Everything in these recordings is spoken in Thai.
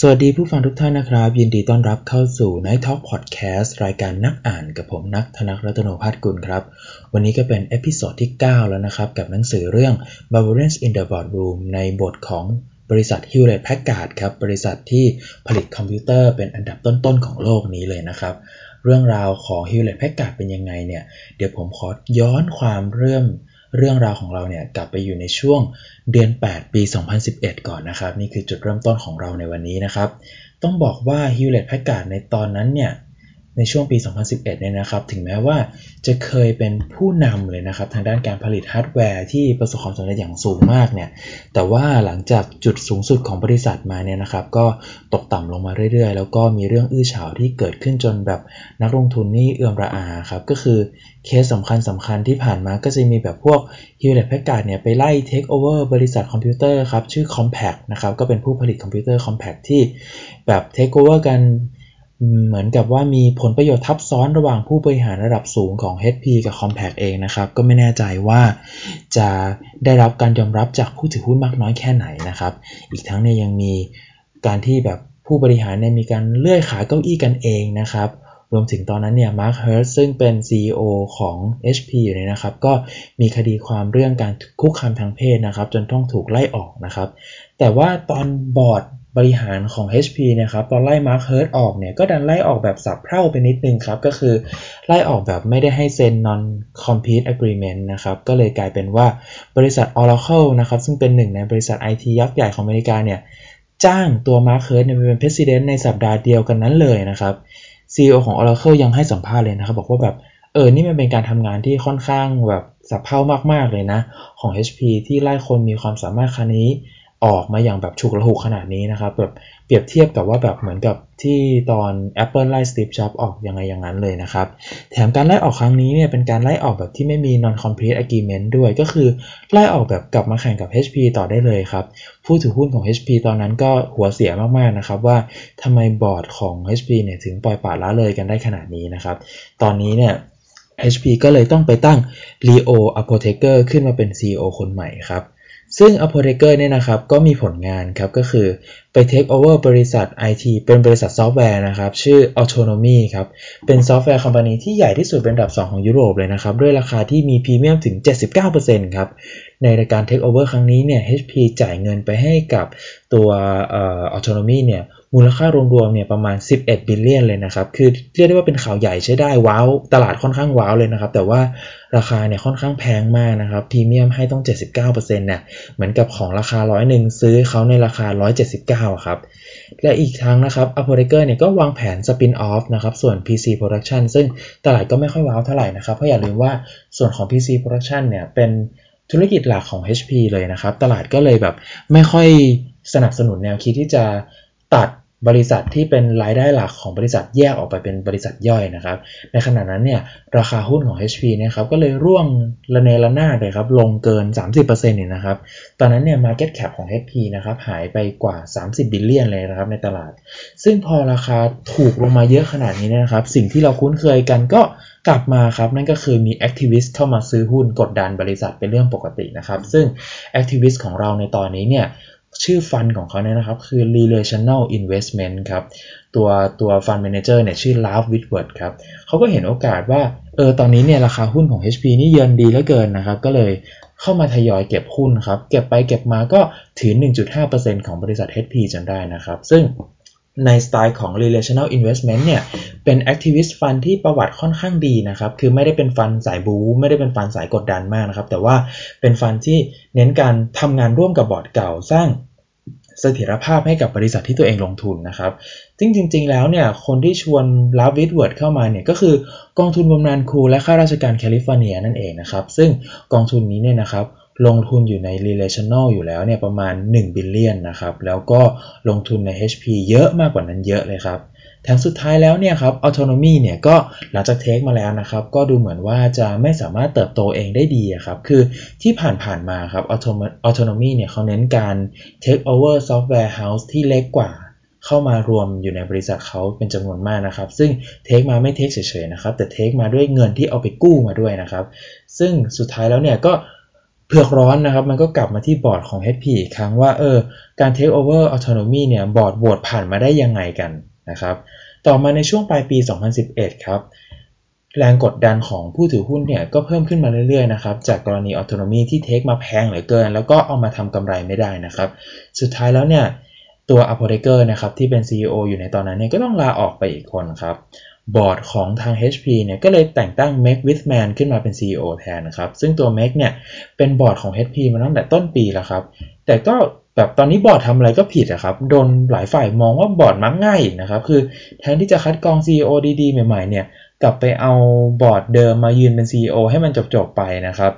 สวัสดีผู้ฟังทุกท่านนะครับ ยินดีต้อนรับเข้าสู่ Night Talk Podcast รายการนักอ่านกับผมนักธนรัตนพัฒกุลครับ วันนี้ก็เป็น episode ที่ 9 แล้วนะครับ กับหนังสือเรื่อง Barbarians in the Boardroom ในบทของบริษัท Hewlett Packard ครับบริษัทที่ผลิตคอมพิวเตอร์เป็นอันดับต้นๆของโลกนี้เลยนะครับ เรื่องราวของ Hewlett Packard เป็นยังไงเนี่ยเดี๋ยวผมขอย้อนความเรื่อง เรื่องราวของเราเนี่ยกลับไปอยู่ในช่วงเดือน 8 ปี 2011 ก่อนนะครับ นี่คือจุดเริ่มต้นของเราในวันนี้นะครับ ต้องบอกว่า Hewlett Packard ในตอนนั้นเนี่ย ในช่วงปี 2011 เนี่ยนะครับ ถึงแม้ว่าจะเคยเป็นผู้นำเลยนะครับ ทางด้านการผลิตฮาร์ดแวร์ที่ประสบความสำเร็จอย่างสูงมากเนี่ย แต่ว่าหลังจากจุดสูงสุดของบริษัทมาเนี่ยนะครับ ก็ตกต่ำลงมาเรื่อยๆ แล้วก็มีเรื่องอื้อฉาวที่เกิดขึ้นจนแบบนักลงทุนนี่เอือมระอาครับ ก็คือเคสสำคัญสำคัญที่ผ่านมาก็จะมีแบบพวก Hewlett Packard เนี่ยไปไล่ take over บริษัทคอมพิวเตอร์ครับชื่อ Compaq นะครับ ก็เป็นผู้ผลิตคอมพิวเตอร์ Compaq ที่แบบ take over กัน เหมือนกับว่ามีผลประโยชน์ทับซ้อนระหว่างผู้บริหารระดับสูงของ HP กับ Compaq เองนะครับ ก็ไม่แน่ใจว่าจะได้รับการยอมรับจากผู้ถือหุ้นมากน้อยแค่ไหนนะครับ อีกทั้งเนี่ยยังมีการที่แบบผู้บริหารเนี่ยมีการเลื่อยขาเก้าอี้กันเองนะครับ รวมถึงตอนนั้นเนี่ย Mark Hurd ซึ่งเป็น CEO ของ HP อยู่เนี่ยนะครับ ก็มีคดีความเรื่องการคุกคามทางเพศนะครับ จนต้องถูกไล่ออกนะครับ แต่ว่าตอนบอร์ด บริหารของ HP นะครับตอนไล่ Mark Hurd ออกเนี่ยก็ดันไล่ออกแบบสะเพร่าไปนิดนึงครับ ก็คือไล่ออกแบบไม่ได้ให้เซ็น non compete agreement นะครับ ก็เลยกลายเป็นว่าบริษัท Oracle นะครับ ซึ่งเป็นหนึ่งในบริษัท IT ยักษ์ใหญ่ของอเมริกาเนี่ย จ้างตัวมาร์คเฮิร์ตเนี่ยเป็น president ในสัปดาห์เดียวกันนั้นเลยนะครับ CEO ของ Oracle ยังให้สัมภาษณ์เลยนะครับ บอกว่าแบบเออ นี่มันเป็นการทำงานที่ค่อนข้างแบบสับเพร่ามากๆเลยนะ ของ HP ที่ไล่คนมีความสามารถคันนี้ ออกมาอย่างแบบฉุกระหุกขนาดนี้นะครับแบบเปรียบเทียบกับว่าแบบเหมือนกับที่ตอน Apple ไล่ Steve Jobs ออกยังไงอย่างนั้นเลยนะครับ แถมการไล่ออกครั้งนี้เนี่ยเป็นการไล่ออกแบบที่ไม่มี non compete agreement ด้วย ก็คือไล่ออกแบบกลับมาแข่งกับ HP ต่อได้เลยครับ ผู้ถือหุ้นของ HP ตอนนั้นก็หัวเสียมากๆนะครับว่าทำไมบอร์ดของ HP เนี่ยถึงปล่อยปละละเลยกันได้ขนาดนี้นะครับ ตอนนี้เนี่ย HP ก็เลยต้องไปตั้ง Leo Apotheker ขึ้นมาเป็น CEO คนใหม่ครับ ซึ่ง a p o t e k e r เนี่ยนะครับก็มีผลงานครับก็คือไป take over บริษัท IT เป็นบริษัทซอฟต์แวร์นะครับ ชื่อ Autonomy ครับ เป็น software company ที่ใหญ่ที่สุดเป็นอันดับ 2 ของยุโรปเลยนะครับ ด้วยราคาที่มีพรีเมียมถึง 79%ครับ ในรายการ take over ครั้งนี้เนี่ย HP จ่ายเงินไปให้กับตัว Autonomy เนี่ย มูลค่ารวมๆเนี่ยประมาณ 11 บิลเลียนเลยนะครับ คือเรียกได้ว่าเป็นข่าวใหญ่ใช้ได้ว้าวตลาดค่อนข้างว้าวเลยนะครับ แต่ว่าราคาเนี่ยค่อนข้างแพงมากนะครับพรีเมียมให้ต้อง 79%เนี่ยเหมือนกับของราคาร้อยหนึ่งซื้อเขาในราคา 179 ครับ และอีกทั้งนะครับ a p o t e k e r เนี่ยก็วางแผนสปินออฟนะครับส่วน PC Production ซึ่งตลาดก็ไม่ค่อยว้าวเท่าไหร่นะครับ เพราะอย่าลืมว่าส่วนของ PC Production เนี่ยเป็นธุรกิจหลักของ HP เลยนะครับ ตลาดก็เลยแบบไม่ค่อยสนับสนุนแนวคิดที่จะตัด บริษัทที่เป็นรายได้หลักของบริษัทแยกออกไปเป็นบริษัทย่อยนะครับ ในขณะนั้นเนี่ยราคาหุ้นของ HP เนี่ยครับก็เลยร่วงระเนระนาดเลยครับลงเกิน 30%เนี่ยนะครับ ตอนนั้นเนี่ย market cap ของ HP นะครับหายไปกว่า 30 บิลเลียนเลยนะครับในตลาด ซึ่งพอราคาถูกลงมาเยอะขนาดนี้นะครับ สิ่งที่เราคุ้นเคยกันก็กลับมาครับ นั่นก็คือมี activist เข้ามาซื้อหุ้นกดดันบริษัทเป็นเรื่องปกตินะครับ ซึ่ง activist ของเราในตอนนี้เนี่ย ชื่อ fund ของเขาเนี่ยนะครับ คือ Relational Investment ครับ ตัวตัว fund manager เนี่ยชื่อ Ralph Whitworth ครับเขาก็เห็นโอกาสว่า เออ ตอนนี้เนี่ยราคาหุ้นของ HP นี่เยือนดีเหลือเกินนะครับ ก็เลยเข้ามาทยอยเก็บหุ้นครับ เก็บไปเก็บมาก็ถือ 1.5%ของบริษัท HP จนได้นะครับ ซึ่งในสไตล์ของ Relational Investment เนี่ย เป็น activist fund ที่ประวัติค่อนข้างดีนะครับ คือไม่ได้เป็น fund สายบู๊ไม่ได้เป็น fund สายกดดันมากนะครับ แต่ว่าเป็น fund ที่เน้นการทำงานร่วมกับบอร์ดเก่าสร้าง เสถียรภาพให้กับบริษัทที่ตัวเองลงทุนนะครับจริงจริงแล้วเนี่ยคนที่ชวน Ralph Whitworth เข้ามาเนี่ยก็คือกองทุนบำนาญครูและข้าราชการแคลิฟอร์เนียนั่นเองนะครับซึ่งกองทุนนี้เนี่ยนะครับลงทุนอยู่ใน relational อยู่แล้วเนี่ยประมาณ 1 บิลเลียนนะครับแล้วก็ลงทุนใน HP เยอะมากกว่านั้นเยอะเลยครับ แถมสุดท้ายแล้วเนี่ยครับ autonomy เนี่ยก็หลังจากเทคมาแล้วนะครับ ก็ดูเหมือนว่าจะไม่สามารถเติบโตเองได้ดีครับ คือที่ผ่านๆมาครับ autonomy เนี่ยเขาเน้นการ take over software house ที่เล็กกว่าเข้ามารวมอยู่ในบริษัทเขาเป็นจำนวนมากนะครับ ซึ่งเทคมาไม่เทคเฉยๆนะครับ แต่เทคมาด้วยเงินที่เอาไปกู้มาด้วยนะครับ ซึ่งสุดท้ายแล้วเนี่ยก็เผือกร้อนนะครับ มันก็กลับมาที่บอร์ดของ HP อีกครั้งว่าเออการ take over Autonomy เนี่ยบอร์ดโหวตผ่านมาได้ยังไงกัน นะครับ ต่อมาในช่วงปลายปี 2011 ครับ แรงกดดันของผู้ถือหุ้นเนี่ยก็เพิ่มขึ้นมาเรื่อยๆนะครับ จากกรณี Autonomy ที่ take มาแพงเหลือเกิน แล้วก็เอามาทำกำไรไม่ได้นะครับ สุดท้ายแล้วเนี่ยตัว a p o t e k e r นะครับที่เป็น CEO อยู่ในตอนนั้นเนี่ยก็ต้องลาออกไปอีกคนครับ บอร์ดของทาง HP เนี่ยก็เลยแต่งตั้ง Meg Whitman ขึ้นมาเป็น CEO แทนนะครับ ซึ่งตัว Meg เนี่ยเป็นบอร์ดของ HP มาตั้งแต่ต้นปีแล้วครับ แต่ก็แบบตอนนี้บอร์ดทำอะไรก็ผิดอะครับ โดนหลายฝ่ายมองว่าบอร์ดมักง่ายนะครับ คือแทนที่จะคัดกรอง CEO ดีๆ ใหม่ๆ เนี่ย กลับไปเอาบอร์ดเดิมมายืนเป็น CEO ให้มันจบๆไปนะครับ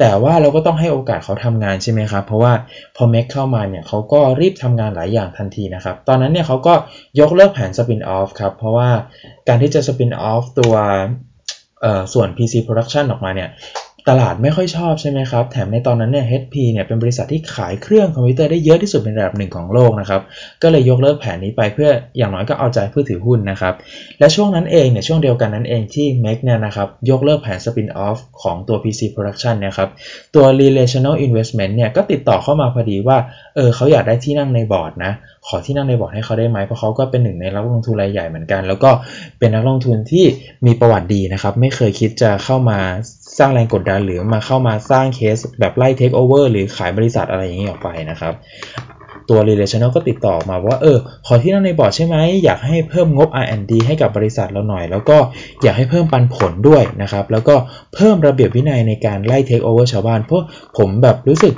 แต่ว่าเราก็ต้องให้โอกาสเขาทำงานใช่ไหมครับ เพราะว่าพอ Meg เข้ามาเนี่ยเขาก็รีบทำงานหลายอย่างทันทีนะครับ ตอนนั้นเนี่ยเขาก็ยกเลิกแผนสปินออฟครับ เพราะว่าการที่จะสปินออฟตัวส่วน PC Production ออกมาเนี่ย ตลาดไม่ค่อยชอบใช่ไหมครับ แถมในตอนนั้นเนี่ย HP เนี่ยเป็นบริษัทที่ขายเครื่องคอมพิวเตอร์ได้เยอะที่สุดเป็นระดับหนึ่งของโลกนะครับ ก็เลยยกเลิกแผนนี้ไปเพื่ออย่างน้อยก็เอาใจผู้ถือหุ้นนะครับ และช่วงนั้นเองเนี่ยช่วงเดียวกันนั้นเองที่ m a c เนี่ยนะครับยกเลิกแผน spin off ของตัว PC Production นี่ยครับ ตัว Relational Investment เนี่ยก็ติดต่อเข้ามาพอดีว่าเออเขาอยากได้ที่นั่งในบอร์ดนะขอที่นั่งในบอร์ดให้เขาได้ไหมเพราะเขาก็เป็นหนึ่งในนักลงทุนรายใหญ่เหมือนกัน แล้วก็เป็นนักลงทุนที่มีประวัติดีนะครับไม่เคยคิดจะเข้ามา สร้างแรงกดดันหรือมาเข้ามาสร้างเคสแบบไล่ take over หรือขายบริษัทอะไรอย่างนี้ออกไปนะครับ ตัว Relational ก็ติดต่อมาว่าเออขอที่นั่งในบอร์ดใช่ไหมอยากให้เพิ่มงบ R&D ให้กับบริษัทเราหน่อย แล้วก็อยากให้เพิ่มปันผลด้วยนะครับ แล้วก็เพิ่มระเบียบวินัยในการไล่ take over ชาวบ้าน เพราะผมแบบรู้สึก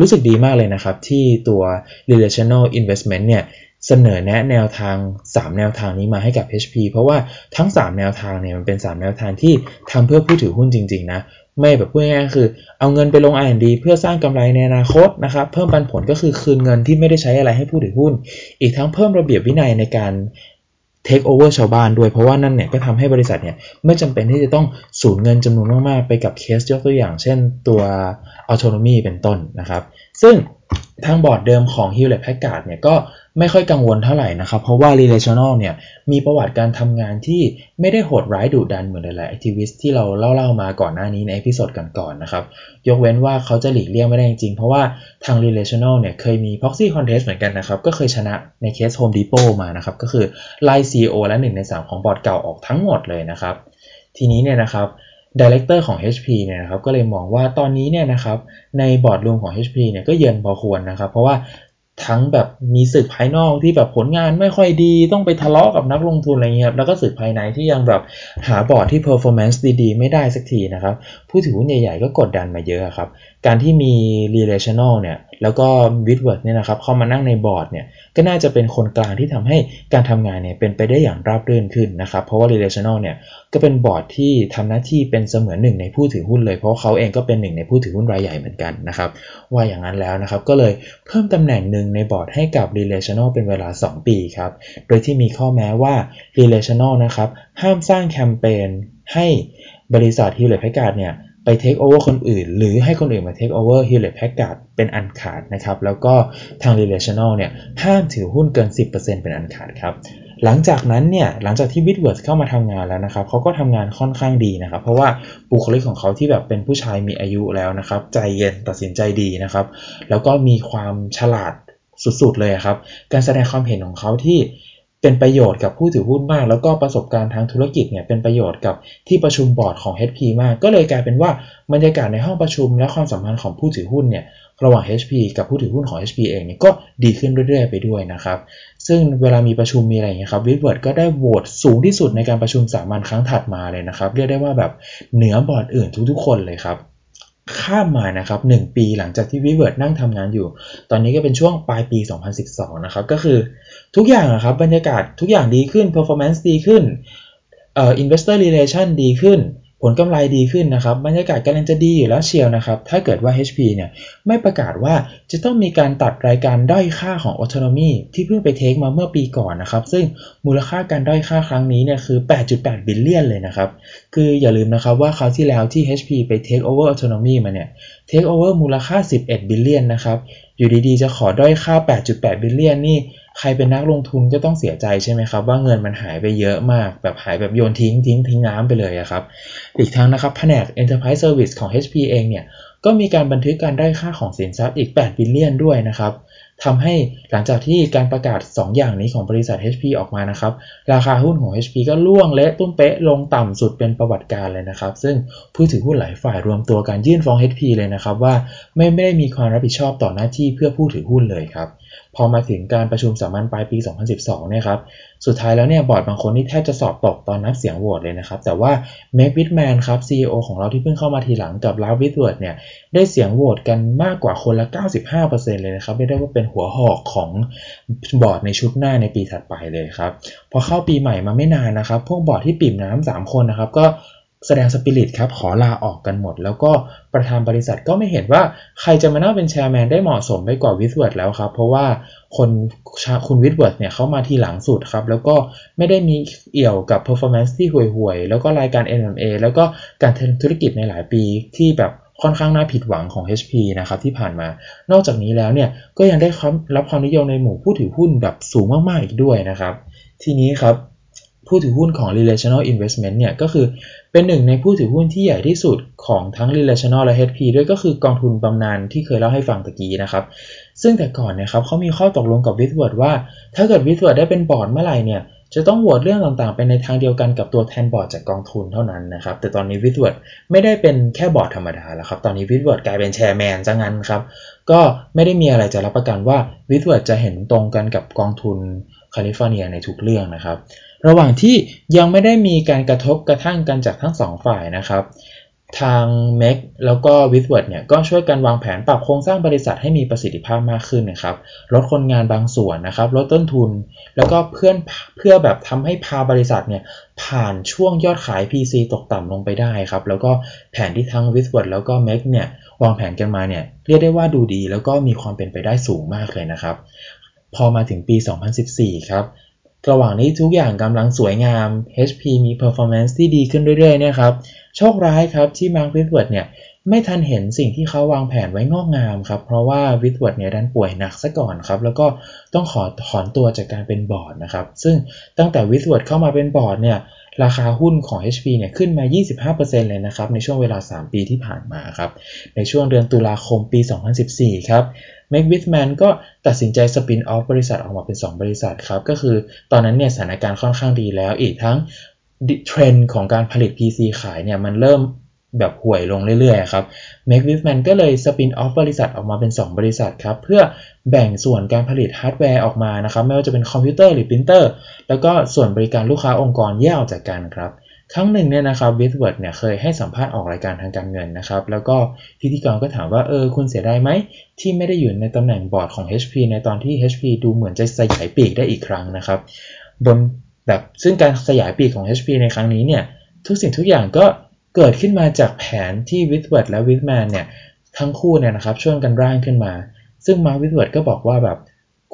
รู้สึกดีมากเลยนะครับ ที่ตัว relational investment เนี่ย เสนอแนะแนวทาง 3 แนวทางนี้มาให้กับ HP เพราะว่าทั้ง 3 แนวทางเนี่ยมันเป็น 3 แนวทางที่ทำเพื่อผู้ถือหุ้นจริงๆนะไม่แบบพูดง่ายๆคือเอาเงินไปลง R&D เพื่อสร้างกำไรในอนาคตนะครับเพิ่มปันผลก็คือคืนเงินที่ไม่ได้ใช้อะไรให้ผู้ถือหุ้น อีกทั้งเพิ่มระเบียบวินัยในการ take over ชาวบ้านด้วย เพราะว่านั่นเนี่ยก็ทำให้บริษัทเนี่ยไม่จำเป็นที่จะต้องสูญเงินจำนวนมากๆ ไปกับเคสยกตัวอย่าง เช่นตัว Autonomy เป็นต้นนะครับ ซึ่ง ทางบอร์ดเดิมของ Hewlett Packard เนี่ยก็ไม่ค่อยกังวลเท่าไหร่นะครับ เพราะว่า relational เนี่ยมีประวัติการทำงานที่ไม่ได้โหดร้ายดุดันเหมือนหลายๆ activist ที่เราเล่า ๆ มาก่อนหน้านี้ใน episode ก่อนๆนะครับ ยกเว้นว่าเขาจะหลีกเลี่ยงไม่ได้จริง ๆ เพราะว่าทาง relational เนี่ยเคยมี proxy contest เหมือนกันนะครับ ก็เคยชนะในเคส Home Depot มานะครับ ก็คือไล่ CEO และ 1 ใน 3 ของบอร์ดเก่าออกทั้งหมดเลยนะครับ ทีนี้เนี่ยนะครับ director ของ HP เนี่ยนะครับก็เลยมองว่าตอนนี้เนี่ยนะครับในบอร์ดรวมของ HP เนี่ยก็เยินพอควรนะครับ เพราะว่าทั้งแบบมีศึกภายนอกที่แบบผลงานไม่ค่อยดีต้องไปทะเลาะกับนักลงทุนอะไรเงี้ยแล้วก็ศึกภายในที่ยังแบบหาบอร์ดที่ performance ดีๆ ไม่ได้สักทีนะครับ ผู้ถือหุ้นใหญ่ๆก็กดดันมาเยอะครับ การที่มี Relational เนี่ย แล้วก็ w i t w o r d เนี่ยนะครับเข้ามานั่งในบอร์ดเนี่ยก็น่าจะเป็นคนกลางที่ทำให้การทำงานเนี่ยเป็นไปได้อย่างราบรื่นขึ้นนะครับ เพราะว่า relational เนี่ยก็เป็นบอร์ดที่ทำหน้าที่เป็นเสมือนหนึ่งในผู้ถือหุ้นเลย เพราะเขาเองก็เป็นหนึ่งในผู้ถือหุ้นรายใหญ่เหมือนกันนะครับว่าอย่างนั้นแล้วนะครับก็เลยเพิ่มตำแหน่งหนึ่งในบอร์ดให้กับ relational เป็นเวลา 2 ปีครับโดยที่มีข้อแม้ว่า relational นะครับห้ามสร้างแคมเปญให้บริษัท Hewlett Packard เนี่ย ไปเทคโอเวอร์คนอื่น หรือให้คนอื่นมาเทคโอเวอร์ Hewlett Packard เป็นอันขาดนะครับ แล้วก็ทาง Relational เนี่ยห้ามถือหุ้นเกิน 10%เป็นอันขาดครับหลังจากนั้นเนี่ยหลังจากที่ Whitworth เข้ามาทำงานแล้วนะครับเขาก็ทำงานค่อนข้างดีนะครับ เพราะว่าบุคลิกของเขาที่แบบเป็นผู้ชายมีอายุแล้วนะครับ ใจเย็นตัดสินใจดีนะครับ แล้วก็มีความฉลาดสุดๆเลยครับ การแสดงความเห็นของเขาที่ เป็นประโยชน์กับผู้ถือหุ้นมาก แล้วก็ประสบการณ์ทางธุรกิจเนี่ยเป็นประโยชน์กับที่ประชุมบอร์ดของ HP มาก ก็เลยกลายเป็นว่าบรรยากาศในห้องประชุม และความสัมพันธ์ของผู้ถือหุ้นเนี่ยระหว่าง HP กับผู้ถือหุ้นของ HP เองเนี่ยก็ดีขึ้นเรื่อยๆไปด้วยนะครับ ซึ่งเวลามีประชุมมีอะไรอย่างเงี้ยครับ Whitworth ก็ได้โหวตสูงที่สุดในการประชุมสามัญครั้งถัดมาเลยนะครับ เรียกได้ว่าแบบเหนือบอร์ดอื่นทุกๆ คนเลยครับ ข้ามมานะครับ1ปีหลังจากที่ Whitworth นั่งทำงานอยู่ ตอนนี้ก็เป็นช่วงปลายปี 2012 นะครับ ก็คือทุกอย่างครับบรรยากาศทุกอย่างดีขึ้น performance ดีขึ้นเอ่อ investor relation ดีขึ้น ผลกำไรดีขึ้นนะครับบรรยากาศกำลังจะดีอยู่แล้วเชียวนะครับ ถ้าเกิดว่า HP เนี่ยไม่ประกาศว่าจะต้องมีการตัดรายการด้อยค่าของ Autonomy ที่เพิ่งไป take มาเมื่อปีก่อนนะครับ ซึ่งมูลค่าการด้อยค่าครั้งนี้เนี่ยคือ 8.8 billion เลยนะครับ คืออย่าลืมนะครับว่าคราวที่แล้วที่ HP ไป take over Autonomy มาเนี่ย Take over มูลค่า 11 บิลเลียนนะครับ อยู่ดีๆ จะขอด้อยค่า 8.8 billion นี่ ใครเป็นนักลงทุนก็ต้องเสียใจใช่ไหมครับ ว่าเงินมันหายไปเยอะมาก แบบหายแบบโยนทิ้งทิ้งทิ้งน้ำไปเลยครับ อีกทั้งนะครับแผนก Enterprise Service ของ HP เองเนี่ยก็มีการบันทึกการได้ค่าของสินทรัพย์อีก 8 บิลเลียนด้วยนะครับทำให้หลังจากที่การประกาศ 2 อย่างนี้ของบริษัท HP ออกมานะครับ ราคาหุ้นของ HP ก็ล่วงเละตุ้มเป๊ะลงต่ำสุดเป็นประวัติการเลยนะครับ ซึ่งผู้ถือหุ้นหลายฝ่ายรวมตัวการยื่นฟ้อง HP เลยนะครับว่าไม่ไม่ได้มีความรับผิดชอบต่อหน้าที่เพื่อผู้ถือหุ้นเลยครับ พอมาถึงการประชุมสามัญปลายปี 2012 เนี่ยครับ สุดท้ายแล้วเนี่ยบอร์ดบางคนนี่แทบจะสอบตกตอนนับเสียงโหวตเลยนะครับ แต่ว่า Meg Whitman ครับ CEO ของเราที่เพิ่งเข้ามาทีหลังกับ Ralph Whitworth เนี่ยได้เสียงโหวตกันมากกว่าคนละ 95%เลยนะครับเรียกได้ว่าเป็นหัวหอกของบอร์ดในชุดหน้าในปีถัดไปเลยครับ พอเข้าปีใหม่มาไม่นานนะครับ พวกบอร์ดที่ปริ่มน้ำ3คนนะครับก็ แสดงสปิริตครับขอลาออกกันหมด แล้วก็ประธานบริษัทก็ไม่เห็นว่าใครจะมานั่งเป็น chairman ได้เหมาะสมไปกว่า Whitworth แล้วครับเพราะว่าคนคุณ Whitworth เนี่ยเขามาทีหลังสุดครับแล้วก็ไม่ได้มีเอี่ยวกับ performance ที่ห่วยๆ แล้วก็รายการ M&A แล้วก็การทำธุรกิจในหลายปีที่แบบค่อนข้างน่าผิดหวังของ HP นะครับที่ผ่านมา นอกจากนี้แล้วเนี่ยก็ยังได้รับความนิยมในหมู่ผู้ถือหุ้นแบบสูงมากๆอีกด้วยนะครับ ทีนี้ครับ ผู้ถือหุ้นของ relational investment เนี่ยก็คือเป็นหนึ่งในผู้ถือหุ้นที่ใหญ่ที่สุดของทั้ง relational และ HP ด้วยก็คือกองทุนบำนาญที่เคยเล่าให้ฟังตะกี้นะครับ ซึ่งแต่ก่อนนะครับเขามีข้อตกลงกับ w i t w o r d ว่า ถ้าเกิด w i t w o r d ได้เป็นบอร์ดเมื่อไหร่เนี่ย จะต้องโหวตเรื่องต่างๆ ไปในทางเดียวกันกับตัวแทนบอร์ดจากกองทุนเท่านั้นนะครับ แต่ตอนนี้ w i t w o r d ไม่ได้เป็นแค่บอร์ดธรรมดาแล้วครับ ตอนนี้ w i t w o r d กลายเป็นแชร์แมนซะงั้นครับ ก็ไม่ได้มีอะไรจะรับประกันว่า w i t w o r d จะเห็นตรงกันกับกองทุนแคลิฟอร์เนียในทุกเรื่องนะครับ ระหว่างที่ยังไม่ได้มีการกระทบกระทั่งกันจากทั้งสองฝ่ายนะครับ ทาง m ม c แล้วก็ w i t w o r d เนี่ยก็ช่วยกันวางแผนปรับโครงสร้างบริษัทให้มีประสิทธิภาพมากขึ้นนะครับ ลดคนงานบางส่วนนะครับ ลดต้นทุน แล้วก็เพื่อนเพื่อแบบทำให้พาบริษัทเนี่ยผ่านช่วงยอดขาย PC ตกต่ำลงไปได้ครับ แล้วก็แผนที่ทั้ง w i t w o r d แล้วก็ m ม c เนี่ยวางแผนกันมาเนี่ยเรียกได้ว่าดูดี แล้วก็มีความเป็นไปได้สูงมากเลยนะครับ พอมาถึงปี 2014 ครับ ระหว่างนี้ทุกอย่างกำลังสวยงาม HP มี performance ที่ดีขึ้นเรื่อยๆเนี่ยครับ โชคร้ายครับที่ Ralph Whitworth เนี่ยไม่ทันเห็นสิ่งที่เขาวางแผนไว้งอกงามครับ เพราะว่า Whitworth เนี่ยดันป่วยหนักซะก่อนครับ แล้วก็ต้องขอถอนตัวจากการเป็นบอร์ดนะครับ ซึ่งตั้งแต่ Whitworth เข้ามาเป็นบอร์ดเนี่ย ราคาหุ้นของ HP เนี่ยขึ้นมา 25%เลยนะครับ ในช่วงเวลา 3 ปีที่ผ่านมาครับ ในช่วงเดือนตุลาคมปี 2014 ครับ m a c w i t h m a n ก็ตัดสินใจสปินออฟบริษัทออกมาเป็น 2 บริษัทครับ ก็คือตอนนั้นเนี่ยสถานการณ์ค่อนข้างดีแล้ว อีกทั้งเทรนด์ของการผลิต PC ขายเนี่ยมันเริ่ม แบบห่วยลงเรื่อยๆครับ m a c w i t h m a n ก็เลยสปินออฟบริษัทออกมาเป็น 2 บริษัทครับ เพื่อแบ่งส่วนการผลิตฮาร์ดแวร์ออกมานะครับ ไม่ว่าจะเป็นคอมพิวเตอร์หรือปรินเตอร์ แล้วก็ส่วนบริการลูกค้าองค์กรแยกออกจากกันครับครั้งหนึ่งเนี่ยนะครับ Whitworth เนี่ยเคยให้สัมภาษณ์ออกรายการทางการเงินนะครับ แล้วก็พิธีกรก็ถามว่าเออคุณเสียดายไหม ที่ไม่ได้อยู่ในตำแหน่งบอร์ดของ HP ในตอนที่ HP ดูเหมือนจะสยายปีกได้อีกครั้งนะครับบนแบบซึ่งการสยายปีกของ HP ในครั้งนี้เนี่ยทุกสิ่งทุกอย่างก็ เกิดขึ้นมาจากแผนที่ Whitworth และ Whitman เนี่ยทั้งคู่เนี่ยนะครับช่วยกันร่างขึ้นมา ซึ่ง Ralph Whitworth ก็บอกว่าแบบ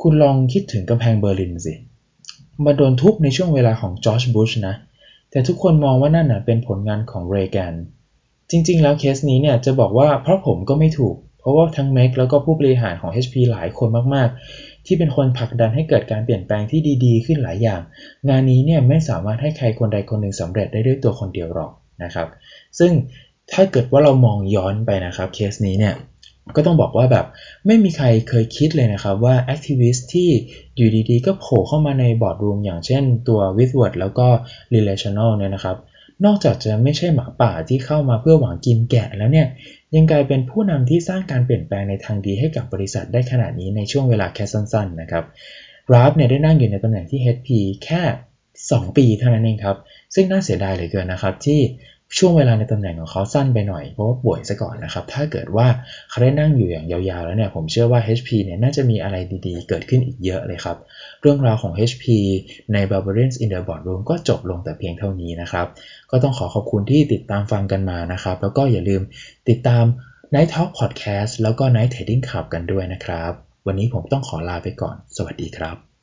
คุณลองคิดถึงกำแพงเบอร์ลินสิมาโดนทุบในช่วงเวลาของจอร์จบุชนะแต่ทุกคนมองว่านั่นเป็นผลงานของเรแกนจริงๆ แล้วเคสนี้เนี่ยจะบอกว่าเพราะผมก็ไม่ถูก เพราะว่าทั้ง Meg แล้วก็ผู้บริหารของ HP หลายคนมากๆ ที่เป็นคนผลักดันให้เกิดการเปลี่ยนแปลงที่ดีๆ ขึ้นหลายอย่าง งานนี้เนี่ยไม่สามารถให้ใครคนใดคนหนึ่งสำเร็จได้ด้วยตัวคนเดียวหรอก นะครับ ซึ่งถ้าเกิดว่าเรามองย้อนไปนะครับเคสนี้เนี่ยก็ต้องบอกว่าแบบไม่มีใครเคยคิดเลยนะครับว่า activist ที่อยู่ดีๆ ก็โผล่เข้ามาใน boardroom อย่างเช่นตัว w i t h w o r d แล้วก็ Relational เนี่ยนะครับ นอกจากจะไม่ใช่หมาป่าที่เข้ามาเพื่อหวังกินแกะแล้วเนี่ยยังกลายเป็นผู้นำที่สร้างการเปลี่ยนแปลงในทางดีให้กับบริษัทได้ขนาดนี้ในช่วงเวลาแค่สั้นๆนะครับ Ralph เนี่ยได้นั่งอยู่ในตำแหน่งที่ HP แค่ 2 ปีเท่านั้นเองครับ ซึ่งน่าเสียดายเลยเกินนะครับ ที่ช่วงเวลาในตำแหน่งของเขาสั้นไปหน่อย เพราะว่าป่วยซะก่อนนะครับ ถ้าเกิดว่าเขาได้นั่งอยู่อย่างยาวๆ แล้วเนี่ย ผมเชื่อว่า HP เนี่ยน่าจะมีอะไรดีๆ เกิดขึ้นอีกเยอะเลยครับ เรื่องราวของ HP ใน Barbarians in the Boardroom ก็จบลงแต่เพียงเท่านี้นะครับ ก็ต้องขอขอบคุณที่ติดตามฟังกันมานะครับ แล้วก็อย่าลืมติดตาม Night Talk Podcast แล้วก็ Night Trading Club กันด้วยนะครับ วันนี้ผมต้องขอลาไปก่อน สวัสดีครับ